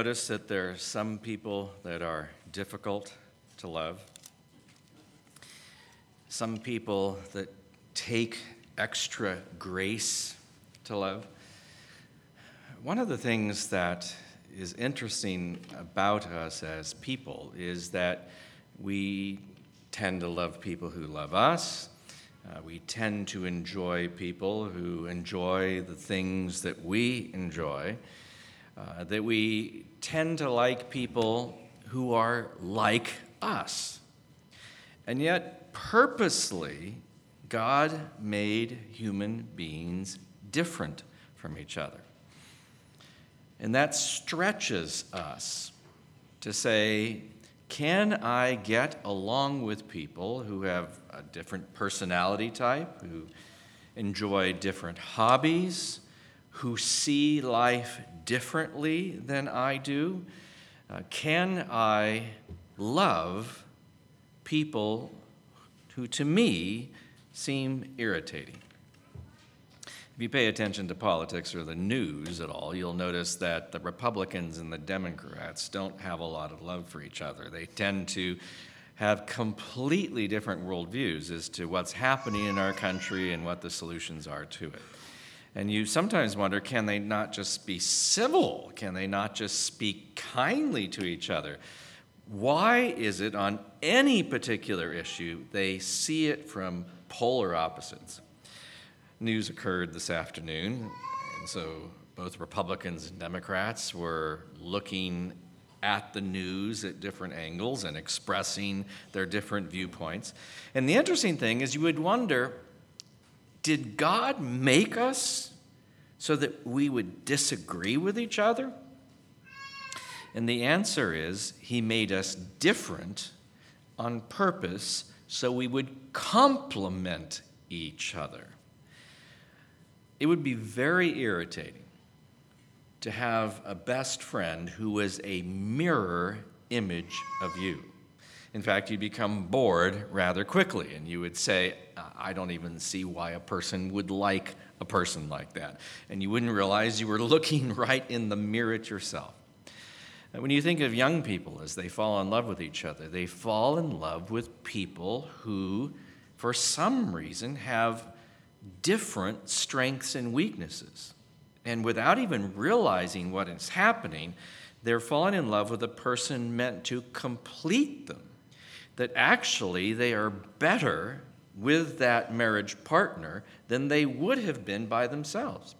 Notice that there are some people that are difficult to love, some people that take extra grace to love. One of the things that is interesting about us as people is that we tend to love people who love us. Uh, we tend to enjoy people who enjoy the things that we enjoy. Uh, that we tend to like people who are like us. And yet, purposely, God made human beings different from each other. And that stretches us to say, can I get along with people who have a different personality type, who enjoy different hobbies, who see life differently than I do? Uh, can I love people who to me seem irritating? If you pay attention to politics or the news at all, you'll notice that the Republicans and the Democrats don't have a lot of love for each other. They tend to have completely different worldviews as to what's happening in our country and what the solutions are to it. And you sometimes wonder can they not just be civil? Can they not just speak kindly to each other? Why is it on any particular issue they see it from polar opposites? News occurred this afternoon, and so both Republicans and Democrats were looking at the news at different angles and expressing their different viewpoints. And the interesting thing is, you would wonder did God make us so that we would disagree with each other? And the answer is He made us different on purpose so we would complement each other. It would be very irritating to have a best friend who was a mirror image of you. In fact, you'd become bored rather quickly, and you would say, uh, I don't even see why a person would like a person like that. And you wouldn't realize you were looking right in the mirror at yourself. And when you think of young people as they fall in love with each other, they fall in love with people who, for some reason, have different strengths and weaknesses. And without even realizing what is happening, they're falling in love with a person meant to complete them. That actually they are better with that marriage partner than they would have been by themselves.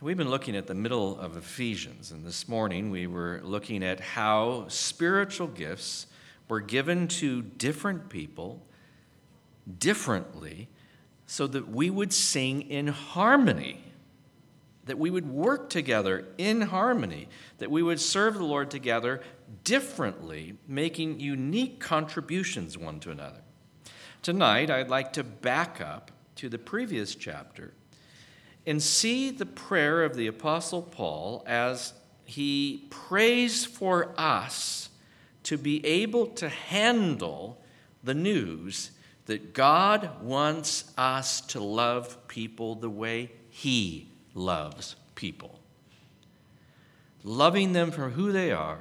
We've been looking at the middle of Ephesians, and this morning we were looking at how spiritual gifts were given to different people differently so that we would sing in harmony, that we would work together in harmony, that we would serve the Lord together differently, making unique contributions one to another. Tonight, I'd like to back up to the previous chapter and see the prayer of the Apostle Paul as he prays for us to be able to handle the news that God wants us to love people the way he loves people. Loving them for who they are,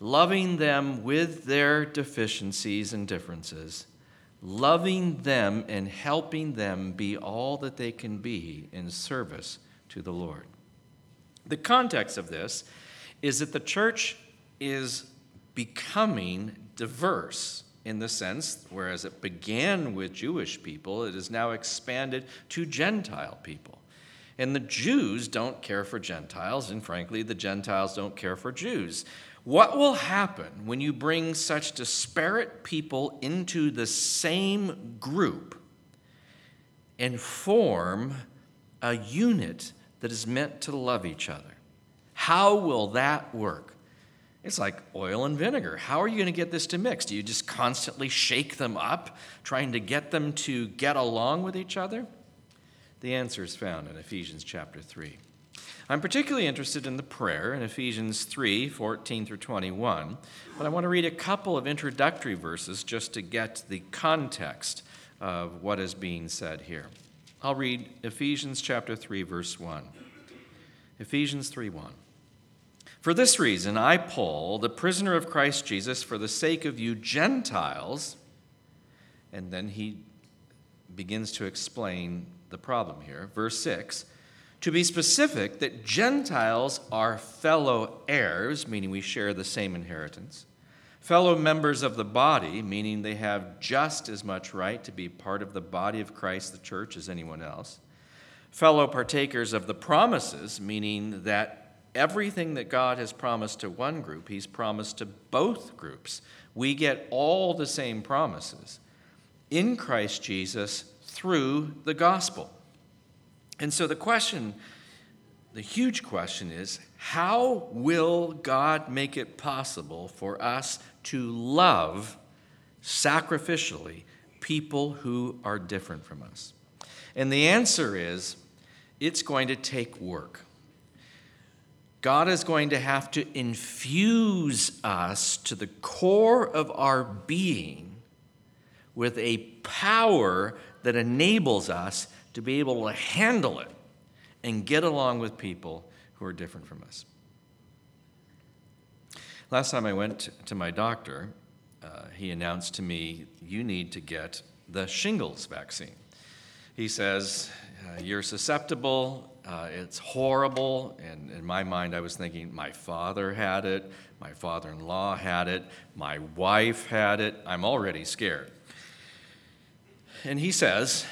loving them with their deficiencies and differences loving them and helping them be all that they can be in service to the Lord. The context of this is that the church is becoming diverse in the sense, whereas it began with Jewish people, it is now expanded to Gentile people. And the Jews don't care for Gentiles, and frankly, the Gentiles don't care for Jews. What will happen when you bring such disparate people into the same group and form a unit that is meant to love each other? How will that work? It's like oil and vinegar. How are you going to get this to mix? Do you just constantly shake them up, trying to get them to get along with each other? The answer is found in Ephesians chapter 3. I'm particularly interested in the prayer in Ephesians 3 14 through 21, but I want to read a couple of introductory verses just to get the context of what is being said here. I'll read Ephesians chapter 3 verse 1. Ephesians 3 1. For this reason, I, Paul, the prisoner of Christ Jesus, for the sake of you Gentiles, and then he begins to explain the problem here. Verse 6 To be specific, that Gentiles are fellow heirs, meaning we share the same inheritance, fellow members of the body, meaning they have just as much right to be part of the body of Christ, the church, as anyone else, fellow partakers of the promises, meaning that everything that God has promised to one group, He's promised to both groups. We get all the same promises in Christ Jesus through the gospel. And so the question, the huge question is how will God make it possible for us to love sacrificially people who are different from us? And the answer is it's going to take work. God is going to have to infuse us to the core of our being with a power that enables us to be able to handle it and get along with people who are different from us. Last time I went to my doctor, uh, he announced to me, You need to get the shingles vaccine. He says, uh, You're susceptible uh, it's horrible. And in my mind, I was thinking, my father had it, my father in law had it, my wife had it. I'm already scared. And he says,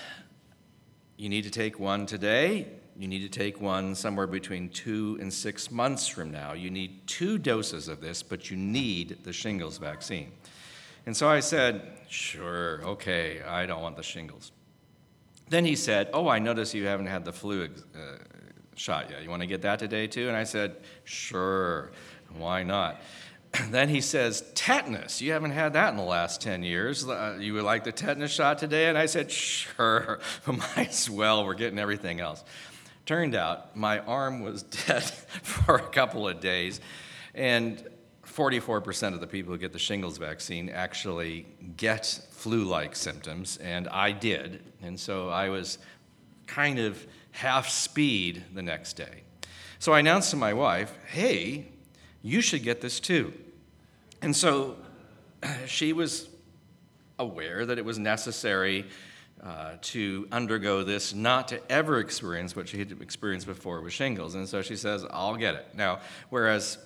You need to take one today. You need to take one somewhere between two and six months from now. You need two doses of this, but you need the shingles vaccine. And so I said, Sure, okay, I don't want the shingles. Then he said, Oh, I notice you haven't had the flu uh, shot yet. You want to get that today too? And I said, Sure, why not? then he says, Tetanus. You haven't had that in the last 10 years. Uh, you would like the tetanus shot today? And I said, Sure, might as well. We're getting everything else. Turned out my arm was dead for a couple of days. And 44% of the people who get the shingles vaccine actually get flu like symptoms, and I did. And so I was kind of half speed the next day. So I announced to my wife, hey, you should get this too. And so she was aware that it was necessary uh, to undergo this, not to ever experience what she had experienced before with shingles. And so she says, I'll get it. Now, whereas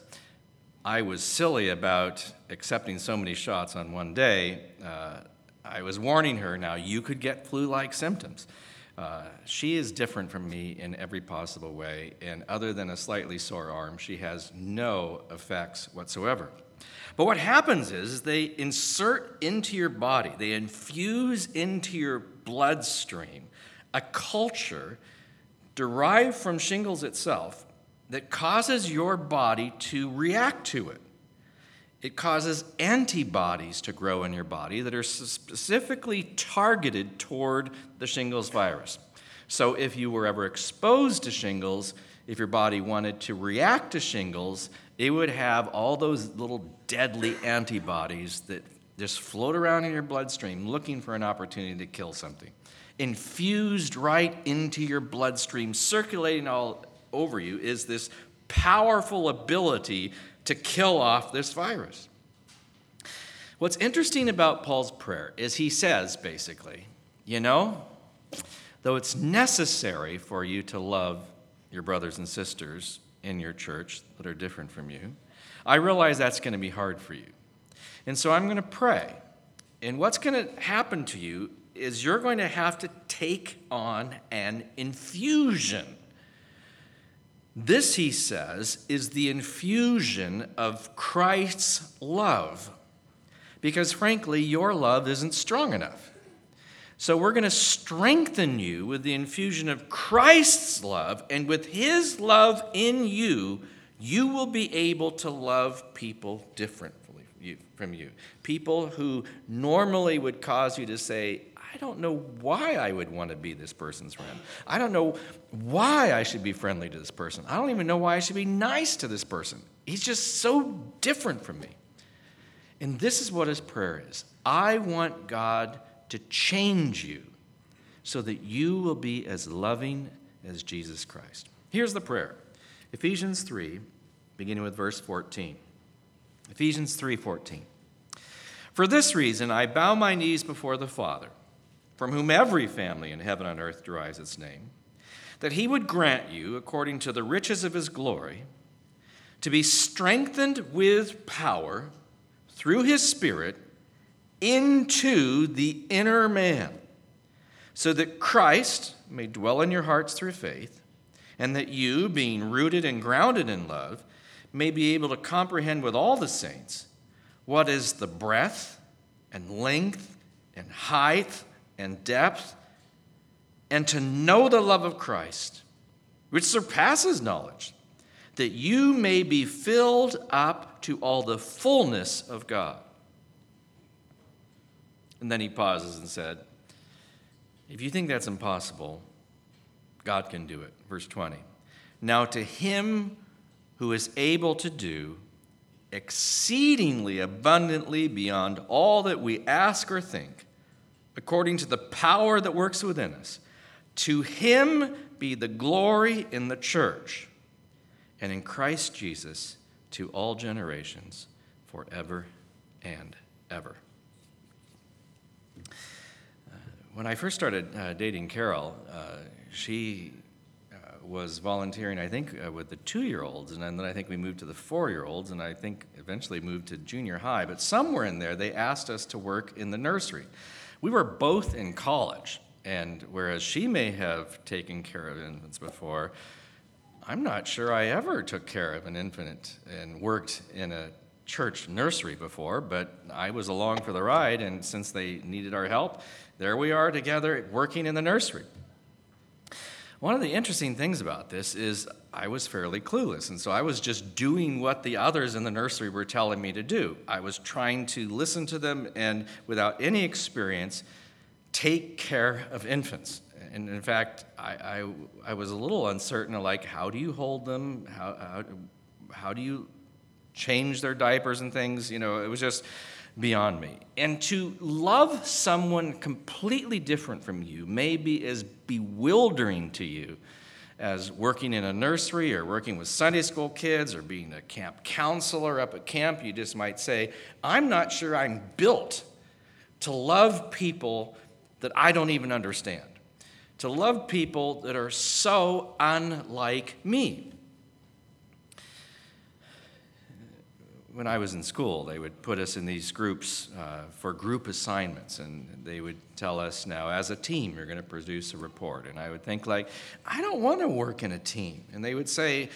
I was silly about accepting so many shots on one day. Uh, I was warning her now, you could get flu like symptoms. Uh, she is different from me in every possible way, and other than a slightly sore arm, she has no effects whatsoever. But what happens is they insert into your body, they infuse into your bloodstream a culture derived from shingles itself that causes your body to react to it. It causes antibodies to grow in your body that are specifically targeted toward the shingles virus. So, if you were ever exposed to shingles, if your body wanted to react to shingles, it would have all those little deadly antibodies that just float around in your bloodstream looking for an opportunity to kill something. Infused right into your bloodstream, circulating all over you is this powerful ability to kill off this virus. What's interesting about Paul's prayer is he says, basically, you know, though it's necessary for you to love your brothers and sisters in your church that are different from you, I realize that's going to be hard for you. And so I'm going to pray. And what's going to happen to you is you're going to have to take on an infusion this, he says, is the infusion of Christ's love. Because frankly, your love isn't strong enough. So we're going to strengthen you with the infusion of Christ's love, and with his love in you, you will be able to love people differently from you. People who normally would cause you to say, I don't know why I would want to be this person's friend. I don't know why I should be friendly to this person. I don't even know why I should be nice to this person. He's just so different from me. And this is what his prayer is I want God to change you so that you will be as loving as Jesus Christ. Here's the prayer Ephesians 3 beginning with verse 14. Ephesians 3:14. For this reason I bow my knees before the Father, from whom every family in heaven and earth derives its name, that he would grant you according to the riches of his glory to be strengthened with power through his spirit into the inner man, so that Christ may dwell in your hearts through faith, and that you, being rooted and grounded in love, may be able to comprehend with all the saints what is the breadth and length and height and depth, and to know the love of Christ, which surpasses knowledge, that you may be filled up to all the fullness of God. And then he pauses and said, If you think that's impossible, God can do it. Verse 20. Now to him who is able to do exceedingly abundantly beyond all that we ask or think, according to the power that works within us, to him be the glory in the church and in Christ Jesus to all generations forever and ever. When I first started uh, dating Carol, uh, she uh, was volunteering, I think, uh, with the two year olds, and then I think we moved to the four year olds, and I think eventually moved to junior high. But somewhere in there, they asked us to work in the nursery. We were both in college, and whereas she may have taken care of infants before, I'm not sure I ever took care of an infant and worked in a church nursery before, but I was along for the ride, and since they needed our help, there we are together working in the nursery. One of the interesting things about this is I was fairly clueless, and so I was just doing what the others in the nursery were telling me to do. I was trying to listen to them and, without any experience, take care of infants. And in fact, I, I, I was a little uncertain, like, how do you hold them? How, how, how do you change their diapers and things? You know, it was just beyond me. And to love someone completely different from you may be as bewildering to you as working in a nursery or working with Sunday school kids or being a camp counselor up at camp. You just might say, I'm not sure I'm built to love people that I don't even understand, to love people that are so unlike me. When I was in school, they would put us in these groups uh, for group assignments, and they would tell us, now, as a team, you're going to produce a report. And I would think, like, I don't want to work in a team. And they would say,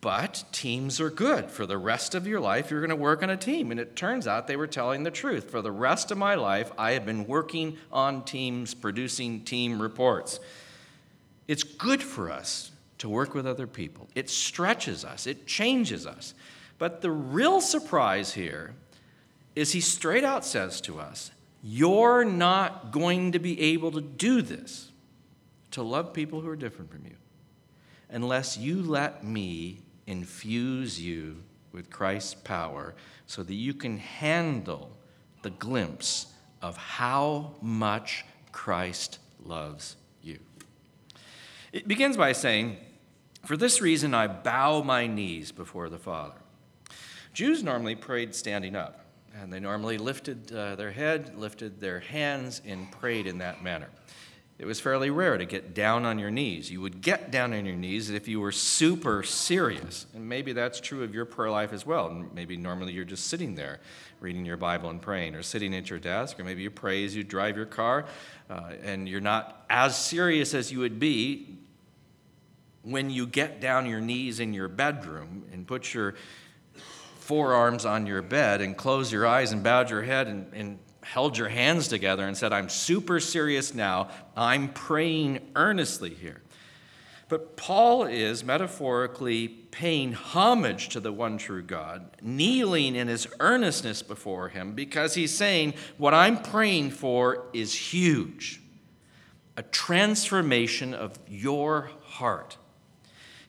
but teams are good. For the rest of your life, you're going to work on a team. And it turns out they were telling the truth. For the rest of my life, I have been working on teams, producing team reports. It's good for us to work with other people, it stretches us, it changes us. But the real surprise here is he straight out says to us, You're not going to be able to do this, to love people who are different from you, unless you let me infuse you with Christ's power so that you can handle the glimpse of how much Christ loves you. It begins by saying, For this reason I bow my knees before the Father. Jews normally prayed standing up, and they normally lifted uh, their head, lifted their hands, and prayed in that manner. It was fairly rare to get down on your knees. You would get down on your knees if you were super serious. And maybe that's true of your prayer life as well. Maybe normally you're just sitting there reading your Bible and praying, or sitting at your desk, or maybe you pray as you drive your car, uh, and you're not as serious as you would be when you get down your knees in your bedroom and put your forearms on your bed and closed your eyes and bowed your head and, and held your hands together and said, I'm super serious now. I'm praying earnestly here. But Paul is metaphorically paying homage to the one true God, kneeling in his earnestness before him, because he's saying, What I'm praying for is huge a transformation of your heart.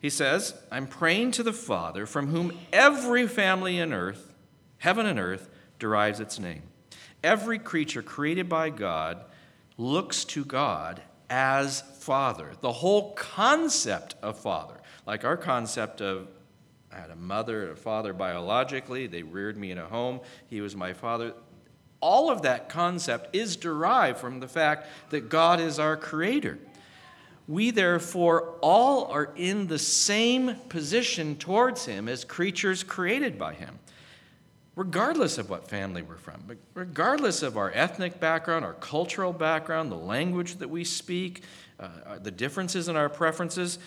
He says, I'm praying to the Father from whom every family in earth, heaven and earth, derives its name. Every creature created by God looks to God as Father. The whole concept of Father, like our concept of I had a mother a father biologically. They reared me in a home. He was my father. All of that concept is derived from the fact that God is our creator. We therefore all are in the same position towards Him as creatures created by Him, regardless of what family we're from, regardless of our ethnic background, our cultural background, the language that we speak, uh, the differences in our preferences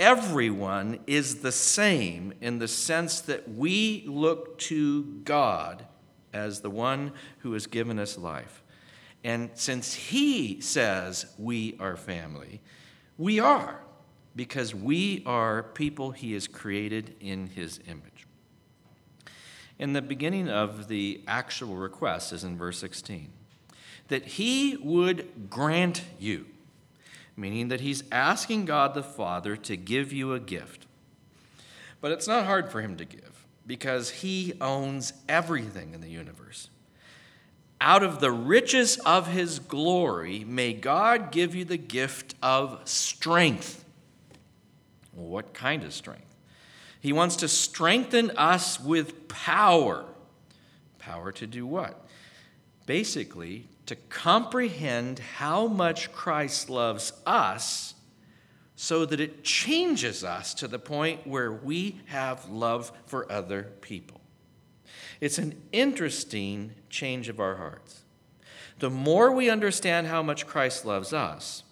everyone is the same in the sense that we look to God as the one who has given us life. And since He says we are family, we are, because we are people He has created in His image. In the beginning of the actual request is in verse 16 that He would grant you meaning that he's asking God the Father to give you a gift. But it's not hard for him to give because he owns everything in the universe. Out of the riches of his glory, may God give you the gift of strength. What kind of strength? He wants to strengthen us with power. Power to do what? Basically, to comprehend how much Christ loves us so that it changes us to the point where we have love for other people. It's an interesting change of our hearts. The more we understand how much Christ loves us,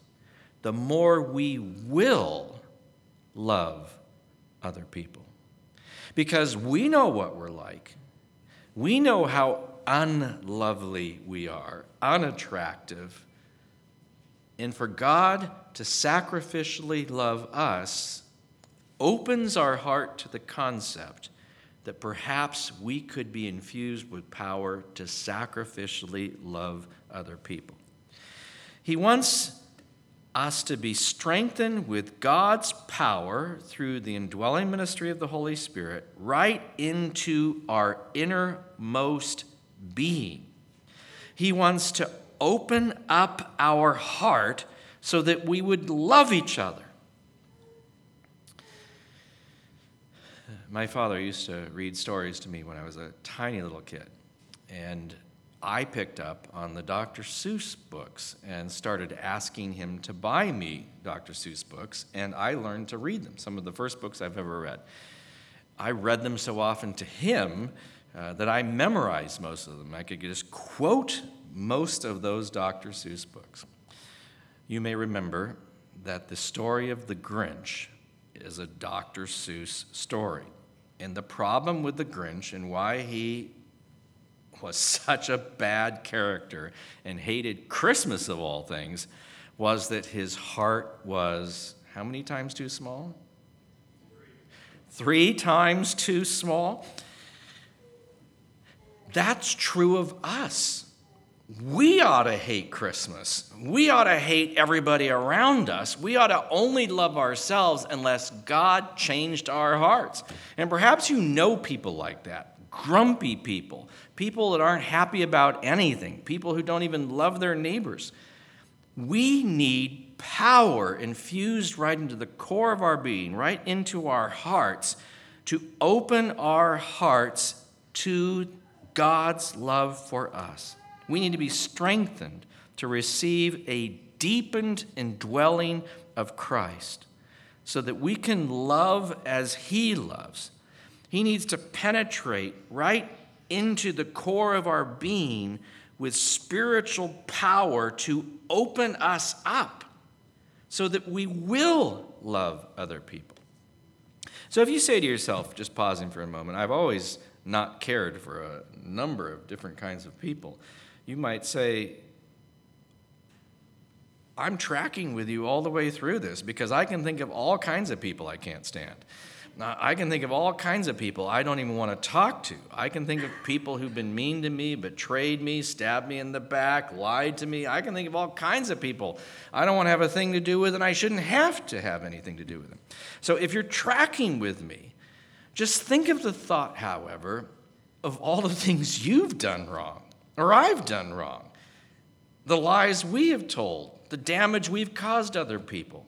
the more we will love other people. Because we know what we're like. We know how unlovely we are, unattractive. And for God to sacrificially love us opens our heart to the concept that perhaps we could be infused with power to sacrificially love other people. He wants us to be strengthened with God's power through the indwelling ministry of the Holy Spirit right into our innermost being. He wants to open up our heart so that we would love each other. My father used to read stories to me when I was a tiny little kid. And I picked up on the Dr. Seuss books and started asking him to buy me Dr. Seuss books, and I learned to read them, some of the first books I've ever read. I read them so often to him uh, that I memorized most of them. I could just quote most of those Dr. Seuss books. You may remember that the story of the Grinch is a Dr. Seuss story. And the problem with the Grinch and why he was such a bad character and hated Christmas of all things was that his heart was how many times too small? Three times too small. That's true of us. We ought to hate Christmas. We ought to hate everybody around us. We ought to only love ourselves unless God changed our hearts. And perhaps you know people like that grumpy people, people that aren't happy about anything, people who don't even love their neighbors. We need power infused right into the core of our being, right into our hearts, to open our hearts to God's love for us. We need to be strengthened to receive a deepened indwelling of Christ so that we can love as He loves. He needs to penetrate right into the core of our being with spiritual power to open us up so that we will love other people. So if you say to yourself, just pausing for a moment, I've always not cared for a number of different kinds of people. You might say, I'm tracking with you all the way through this because I can think of all kinds of people I can't stand. Now, I can think of all kinds of people I don't even want to talk to. I can think of people who've been mean to me, betrayed me, stabbed me in the back, lied to me. I can think of all kinds of people I don't want to have a thing to do with, and I shouldn't have to have anything to do with them. So if you're tracking with me, just think of the thought, however, of all the things you've done wrong or I've done wrong, the lies we have told, the damage we've caused other people,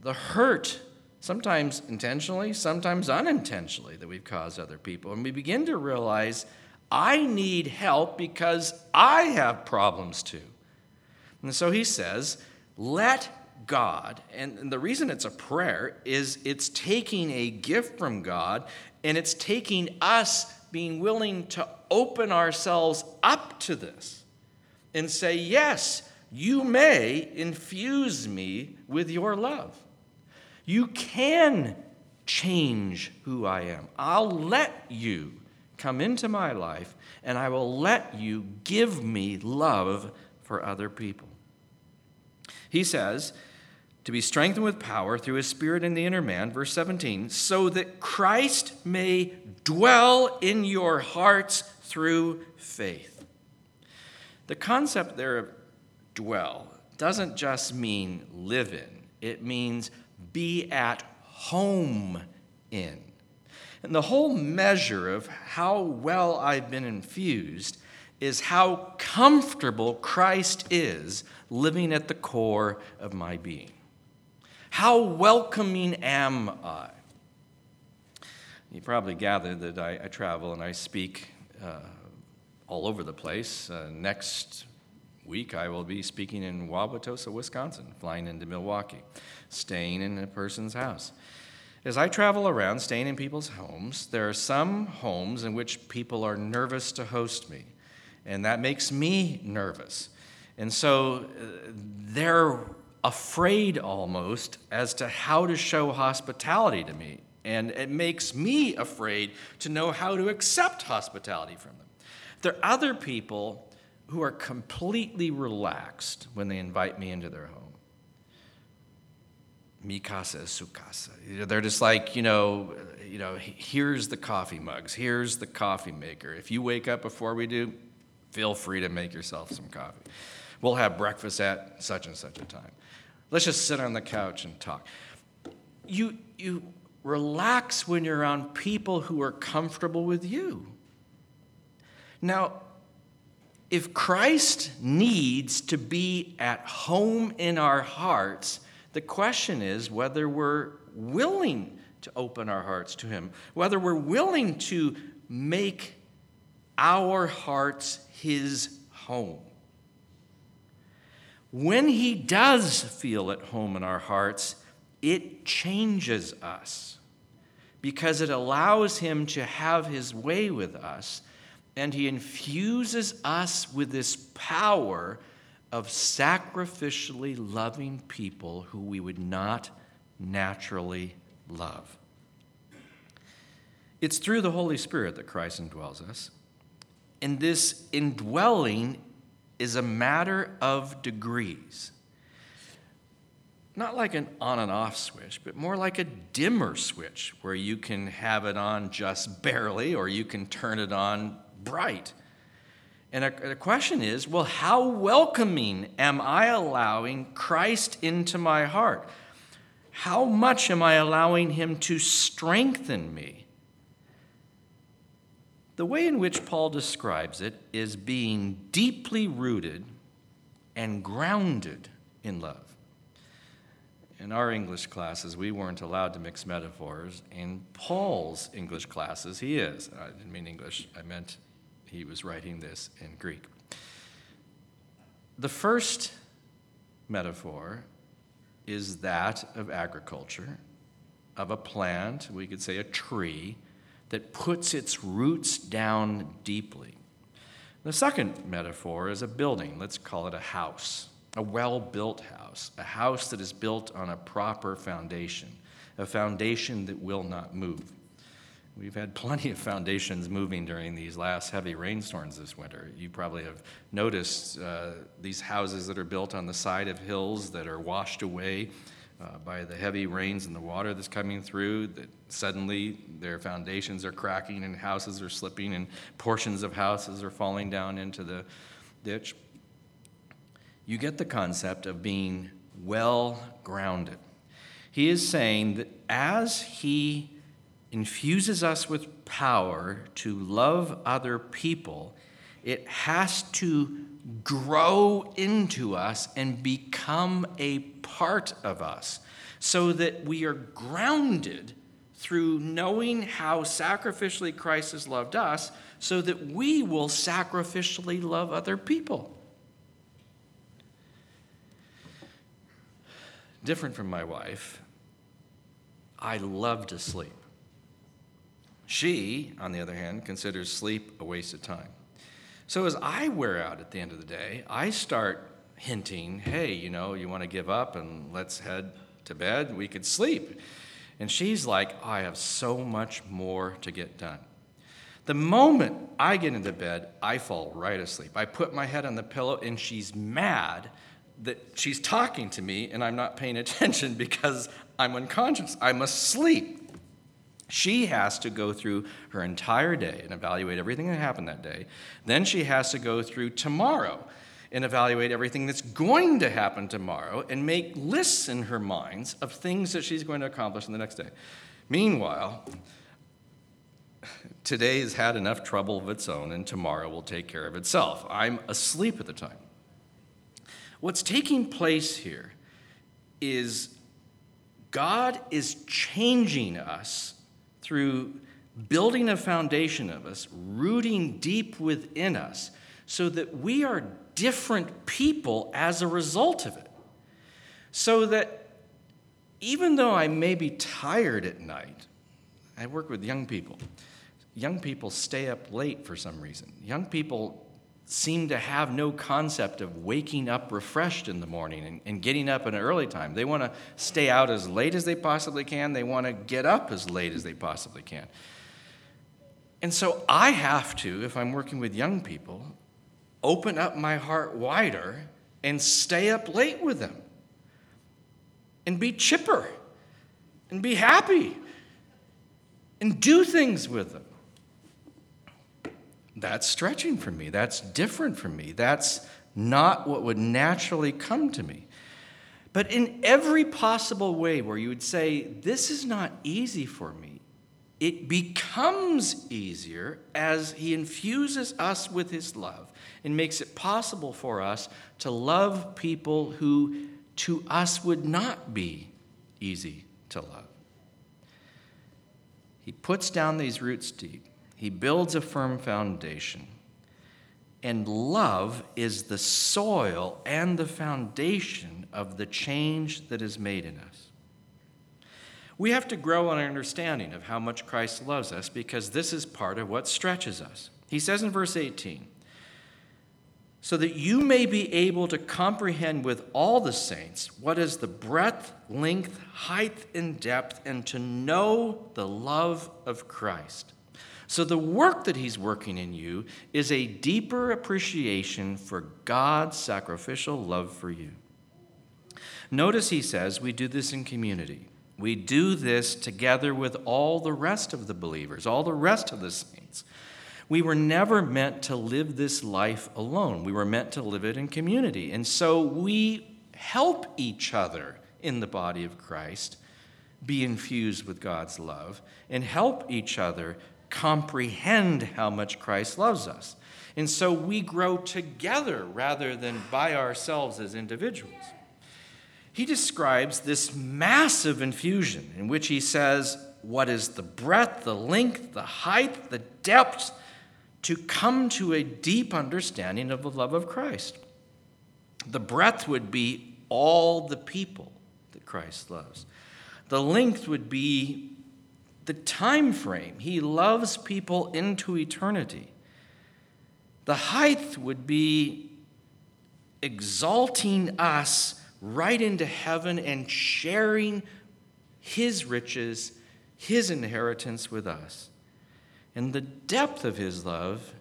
the hurt sometimes intentionally, sometimes unintentionally, that we've caused other people. And we begin to realize I need help because I have problems too. And so he says, let God, and the reason it's a prayer is it's taking a gift from God and it's taking us being willing to open ourselves up to this and say, Yes, you may infuse me with your love. You can change who I am. I'll let you come into my life and I will let you give me love for other people. He says, to be strengthened with power through his spirit in the inner man, verse 17, so that Christ may dwell in your hearts through faith. The concept there of dwell doesn't just mean live in, it means be at home in. And the whole measure of how well I've been infused is how comfortable Christ is living at the core of my being. How welcoming am I? You probably gathered that I, I travel and I speak uh, all over the place. Uh, next week, I will be speaking in Wauwatosa, Wisconsin, flying into Milwaukee, staying in a person's house. As I travel around, staying in people's homes, there are some homes in which people are nervous to host me, and that makes me nervous. And so uh, afraid almost as to how to show hospitality to me. And it makes me afraid to know how to accept hospitality from them. There are other people who are completely relaxed when they invite me into their home. Mi casa es su casa. They're just like, you know, you know, here's the coffee mugs, here's the coffee maker. If you wake up before we do, feel free to make yourself some coffee. We'll have breakfast at such and such a time. Let's just sit on the couch and talk. You, you relax when you're around people who are comfortable with you. Now, if Christ needs to be at home in our hearts, the question is whether we're willing to open our hearts to Him, whether we're willing to make our hearts His home. When He does feel at home in our hearts, it changes us because it allows Him to have His way with us and He infuses us with this power of sacrificially loving people who we would not naturally love. It's through the Holy Spirit that Christ indwells us. And this indwelling is a matter of degrees. Not like an on and off switch, but more like a dimmer switch where you can have it on just barely or you can turn it on bright. And the question is well, how welcoming am I allowing Christ into my heart? How much am I allowing him to strengthen me? The way in which Paul describes it is being deeply rooted and grounded in love. In our English classes, we weren't allowed to mix metaphors. In Paul's English classes, he is. I didn't mean English, I meant he was writing this in Greek. The first metaphor is that of agriculture, of a plant, we could say a tree that puts its roots down deeply. The second metaphor is a building. Let's call it a house, a well built house, a house that is built on a proper foundation, a foundation that will not move. We've had plenty of foundations moving during these last heavy rainstorms this winter. You probably have noticed uh, these houses that are built on the side of hills that are washed away uh, by the heavy rains and the water that's coming through, that suddenly their foundations are cracking and houses are slipping and portions of houses are falling down into the ditch. You get the concept of being well grounded. He is saying that as he infuses us with power to love other people, it has to grow into us and become a part of us so that we are grounded through knowing how sacrificially Christ has loved us, so that we will sacrificially love other people. Different from my wife, I love to sleep. She, on the other hand, considers sleep a waste of time. So as I wear out at the end of the day, I start hinting, hey, you know, you want to give up and let's head to bed? We could sleep. And she's like, I have so much more to get done. The moment I get into bed, I fall right asleep. I put my head on the pillow and she's mad that she's talking to me and I'm not paying attention because I'm unconscious. I must sleep. She has to go through her entire day and evaluate everything that happened that day. Then she has to go through tomorrow and evaluate everything that's going to happen tomorrow and make lists in her minds of things that she's going to accomplish in the next day. Meanwhile, today has had enough trouble of its own, and tomorrow will take care of itself. I'm asleep at the time. What's taking place here is God is changing us through building a foundation of us, rooting deep within us, so that we are different people as a result of it. So that even though I may be tired at night, I work with young people. Young people stay up late for some reason. Young people seem to have no concept of waking up refreshed in the morning and, and getting up at an early time. They want to stay out as late as they possibly can, they want to get up as late as they possibly can. And so I have to, if I'm working with young people, open up my heart wider and stay up late with them and be chipper and be happy and do things with them. That's stretching for me. That's different for me. That's not what would naturally come to me. But in every possible way where you would say, This is not easy for me, it becomes easier as He infuses us with His love and makes it possible for us to love people who to us would not be easy to love. He puts down these roots deep, he builds a firm foundation. And love is the soil and the foundation of the change that is made in us. We have to grow in our understanding of how much Christ loves us because this is part of what stretches us. He says in verse 18, so that you may be able to comprehend with all the saints what is the breadth, length, height, and depth, and to know the love of Christ. So, the work that He's working in you is a deeper appreciation for God's sacrificial love for you. Notice He says we do this in community. We do this together with all the rest of the believers, all the rest of the saints. We were never meant to live this life alone. We were meant to live it in community. And so we help each other in the body of Christ be infused with God's love and help each other comprehend how much Christ loves us. And so we grow together rather than by ourselves as individuals. He describes this massive infusion in which he says, What is the breadth, the length, the height, the depth, to come to a deep understanding of the love of Christ. The breadth would be all the people that Christ loves. The length would be the time frame. He loves people into eternity. The height would be exalting us right into heaven and sharing his riches, his inheritance with us. And the depth of his love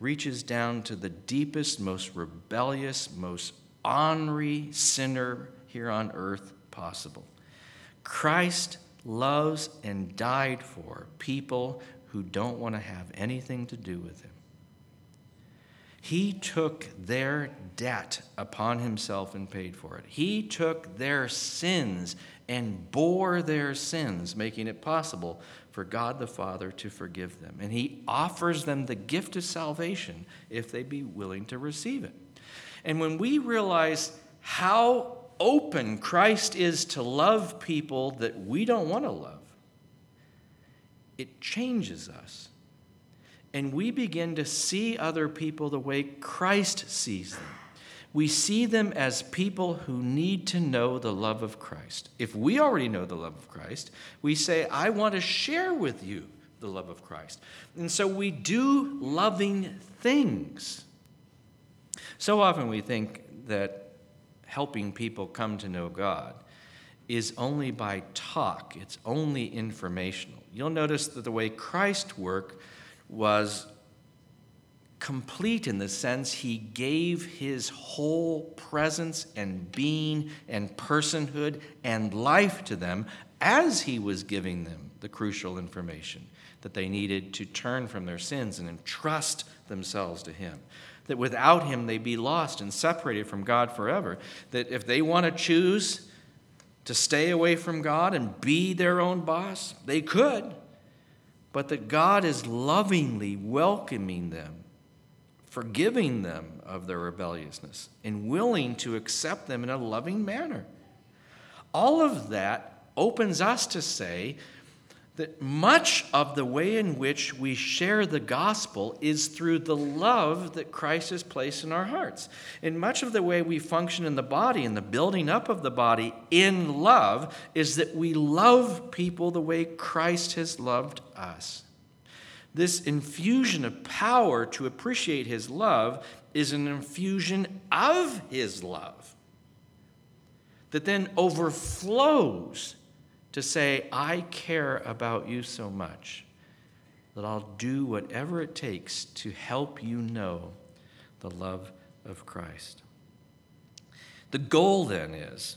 reaches down to the deepest, most rebellious, most ornery sinner here on earth possible. Christ loves and died for people who don't want to have anything to do with him. He took their debt upon himself and paid for it. He took their sins and bore their sins, making it possible for God the Father to forgive them. And He offers them the gift of salvation if they be willing to receive it. And when we realize how open Christ is to love people that we don't want to love, it changes us. And we begin to see other people the way Christ sees them. We see them as people who need to know the love of Christ. If we already know the love of Christ, we say, I want to share with you the love of Christ. And so we do loving things. So often we think that helping people come to know God is only by talk, it's only informational. You'll notice that the way Christ worked was complete in the sense he gave his whole presence and being and personhood and life to them as he was giving them the crucial information that they needed to turn from their sins and entrust themselves to him. That without him they'd be lost and separated from God forever. That if they want to choose to stay away from God and be their own boss, they could. But that God is lovingly welcoming them forgiving them of their rebelliousness and willing to accept them in a loving manner. All of that opens us to say that much of the way in which we share the gospel is through the love that Christ has placed in our hearts. And much of the way we function in the body and the building up of the body in love is that we love people the way Christ has loved us. This infusion of power to appreciate his love is an infusion of his love that then overflows to say, I care about you so much that I'll do whatever it takes to help you know the love of Christ. The goal then is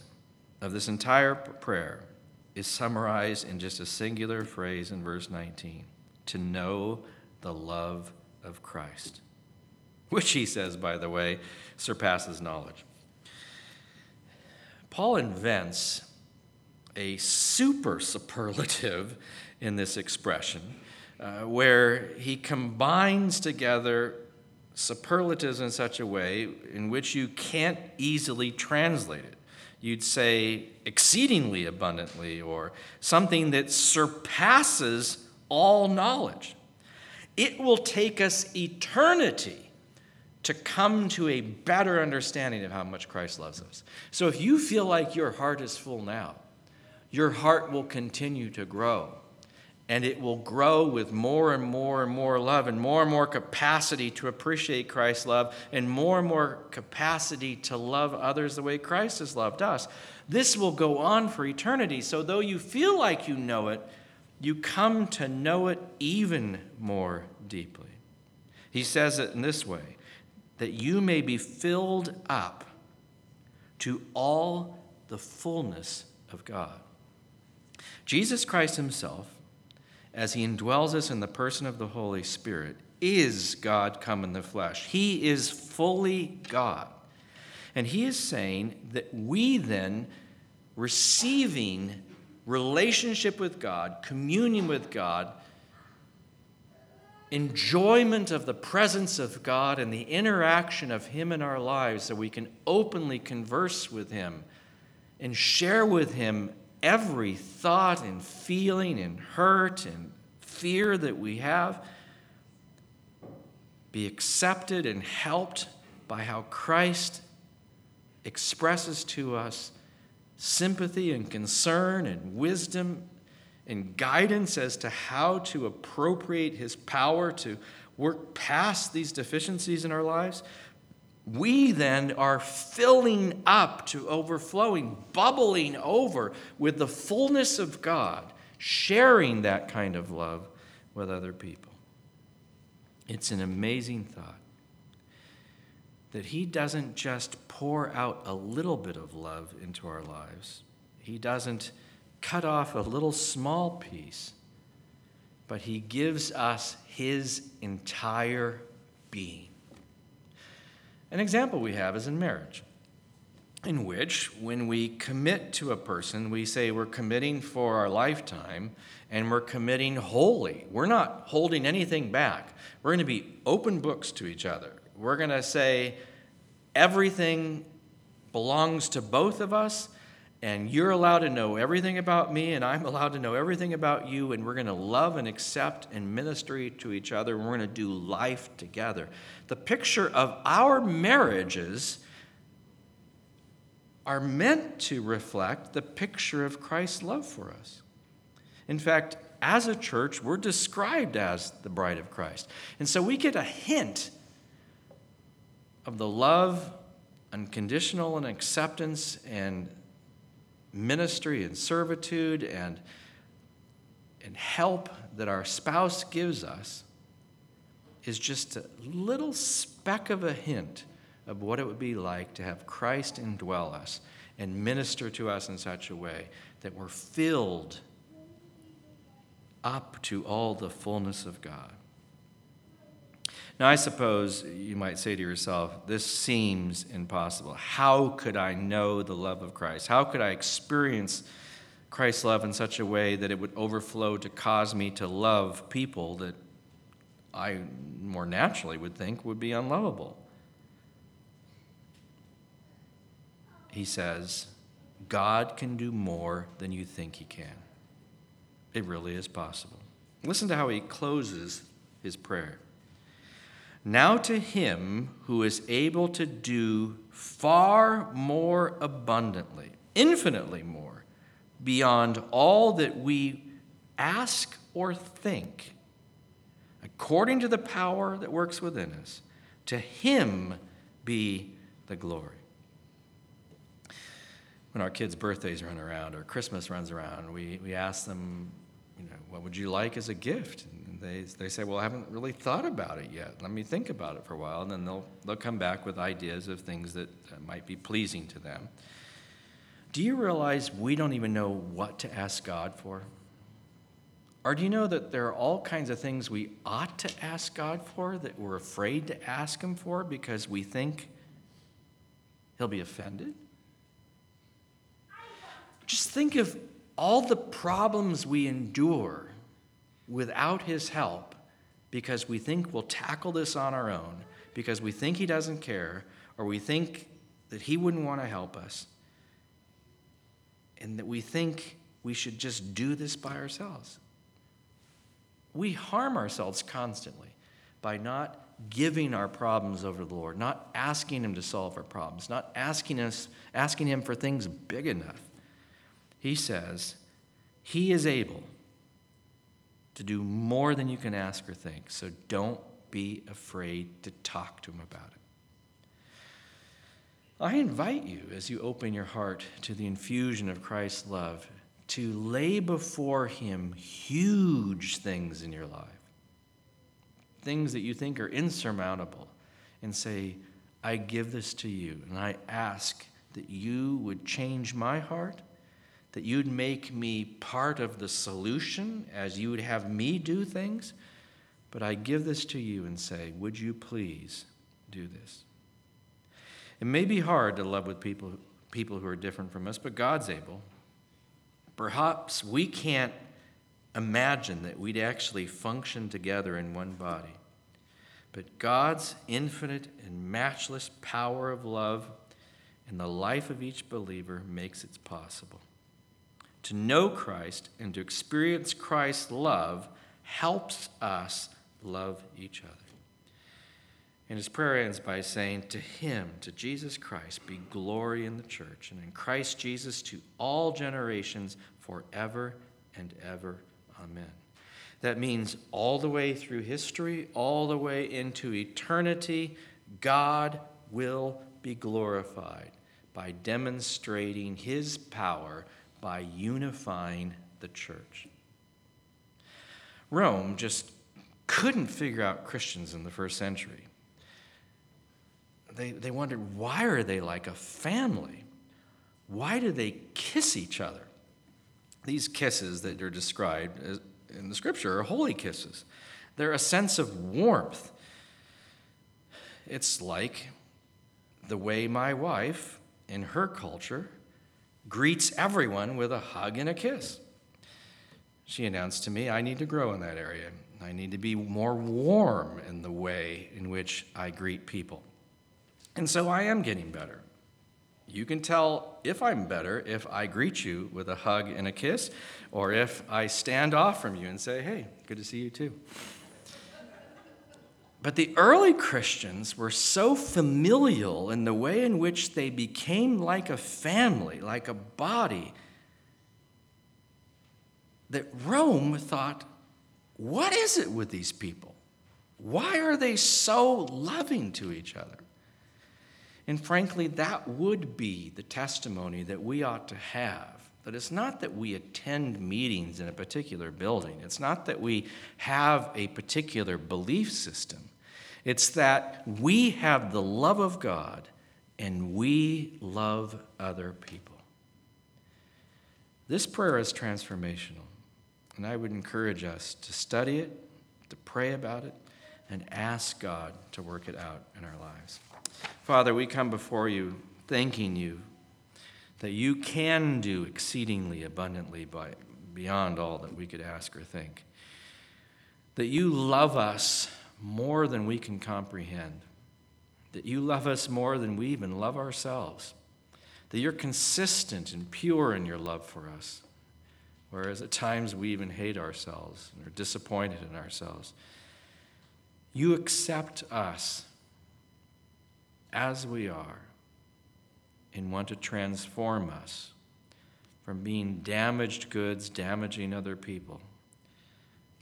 of this entire prayer is summarized in just a singular phrase in verse 19 to know the love of Christ, which he says, by the way, surpasses knowledge. Paul invents a super superlative in this expression uh, where he combines together superlatives in such a way in which you can't easily translate it. You'd say exceedingly abundantly or something that surpasses all knowledge. It will take us eternity to come to a better understanding of how much Christ loves us. So if you feel like your heart is full now, your heart will continue to grow. And it will grow with more and more and more love and more and more capacity to appreciate Christ's love and more and more capacity to love others the way Christ has loved us. This will go on for eternity. So, though you feel like you know it, you come to know it even more deeply. He says it in this way that you may be filled up to all the fullness of God. Jesus Christ Himself, as He indwells us in the person of the Holy Spirit, is God come in the flesh. He is fully God. And He is saying that we then, receiving relationship with God, communion with God, enjoyment of the presence of God and the interaction of Him in our lives so we can openly converse with Him and share with Him every thought and feeling and hurt and fear that we have. Be accepted and helped by how Christ expresses to us sympathy and concern and wisdom and guidance as to how to appropriate his power to work past these deficiencies in our lives, we then are filling up to overflowing, bubbling over with the fullness of God, sharing that kind of love with other people. It's an amazing thought that He doesn't just pour out a little bit of love into our lives, He doesn't cut off a little small piece, but He gives us His entire being. An example we have is in marriage, in which, when we commit to a person, we say we're committing for our lifetime and we're committing wholly. We're not holding anything back. We're going to be open books to each other we're going to say everything belongs to both of us, and you're allowed to know everything about me, and I'm allowed to know everything about you, and we're going to love and accept and minister to each other, and we're going to do life together. The picture of our marriages are meant to reflect the picture of Christ's love for us. In fact, as a church, we're described as the bride of Christ. And so we get a hint of the love, unconditional and acceptance, and ministry and servitude and, and help that our spouse gives us is just a little speck of a hint of what it would be like to have Christ indwell us and minister to us in such a way that we're filled up to all the fullness of God. Now, I suppose you might say to yourself, this seems impossible. How could I know the love of Christ? How could I experience Christ's love in such a way that it would overflow to cause me to love people that I more naturally would think would be unlovable? He says, God can do more than you think he can. It really is possible. Listen to how he closes his prayer. Now to him who is able to do far more abundantly, infinitely more, beyond all that we ask or think, according to the power that works within us, to him be the glory. When our kids' birthdays run around or Christmas runs around, we, we ask them, you know, what would you like as a gift? And they, they say, well, I haven't really thought about it yet. Let me think about it for a while. And then they'll, they'll come back with ideas of things that might be pleasing to them. Do you realize we don't even know what to ask God for? Or do you know that there are all kinds of things we ought to ask God for that we're afraid to ask Him for because we think He'll be offended? Just think of all the problems we endure without his help because we think we'll tackle this on our own, because we think he doesn't care, or we think that he wouldn't want to help us, and that we think we should just do this by ourselves. We harm ourselves constantly by not giving our problems over to the Lord, not asking him to solve our problems, not asking us asking him for things big enough. He says, He is able to do more than you can ask or think. So don't be afraid to talk to Him about it. I invite you, as you open your heart to the infusion of Christ's love, to lay before Him huge things in your life, things that you think are insurmountable, and say, I give this to you, and I ask that you would change my heart that you'd make me part of the solution as you would have me do things. But I give this to you and say, Would you please do this? It may be hard to love with people, people who are different from us, but God's able. Perhaps we can't imagine that we'd actually function together in one body. But God's infinite and matchless power of love in the life of each believer makes it possible. To know Christ and to experience Christ's love helps us love each other. And his prayer ends by saying, To him, to Jesus Christ, be glory in the church, and in Christ Jesus to all generations forever and ever. Amen. That means all the way through history, all the way into eternity, God will be glorified by demonstrating his power by unifying the church. Rome just couldn't figure out Christians in the first century. They, they wondered why are they like a family? Why do they kiss each other? These kisses that are described in the scripture are holy kisses. They're a sense of warmth. It's like the way my wife, in her culture, greets everyone with a hug and a kiss. She announced to me, I need to grow in that area. I need to be more warm in the way in which I greet people. And so I am getting better. You can tell if I'm better if I greet you with a hug and a kiss, or if I stand off from you and say, hey, good to see you too. But the early Christians were so familial in the way in which they became like a family, like a body, that Rome thought, what is it with these people? Why are they so loving to each other? And frankly, that would be the testimony that we ought to have. That it's not that we attend meetings in a particular building, it's not that we have a particular belief system. It's that we have the love of God and we love other people. This prayer is transformational, and I would encourage us to study it, to pray about it, and ask God to work it out in our lives. Father, we come before you thanking you that you can do exceedingly abundantly by, beyond all that we could ask or think. That you love us more than we can comprehend. That you love us more than we even love ourselves. That you're consistent and pure in your love for us. Whereas at times we even hate ourselves and are disappointed in ourselves. You accept us as we are and want to transform us from being damaged goods, damaging other people,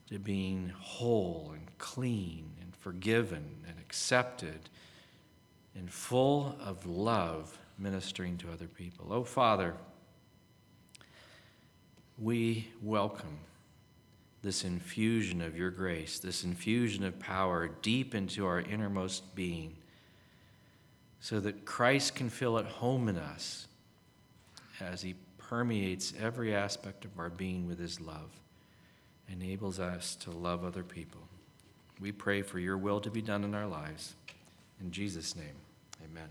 to being whole and clean and forgiven and accepted and full of love, ministering to other people. Oh, Father, we welcome this infusion of your grace, this infusion of power deep into our innermost being so that Christ can feel at home in us as he permeates every aspect of our being with his love, enables us to love other people. We pray for your will to be done in our lives. In Jesus' name, amen.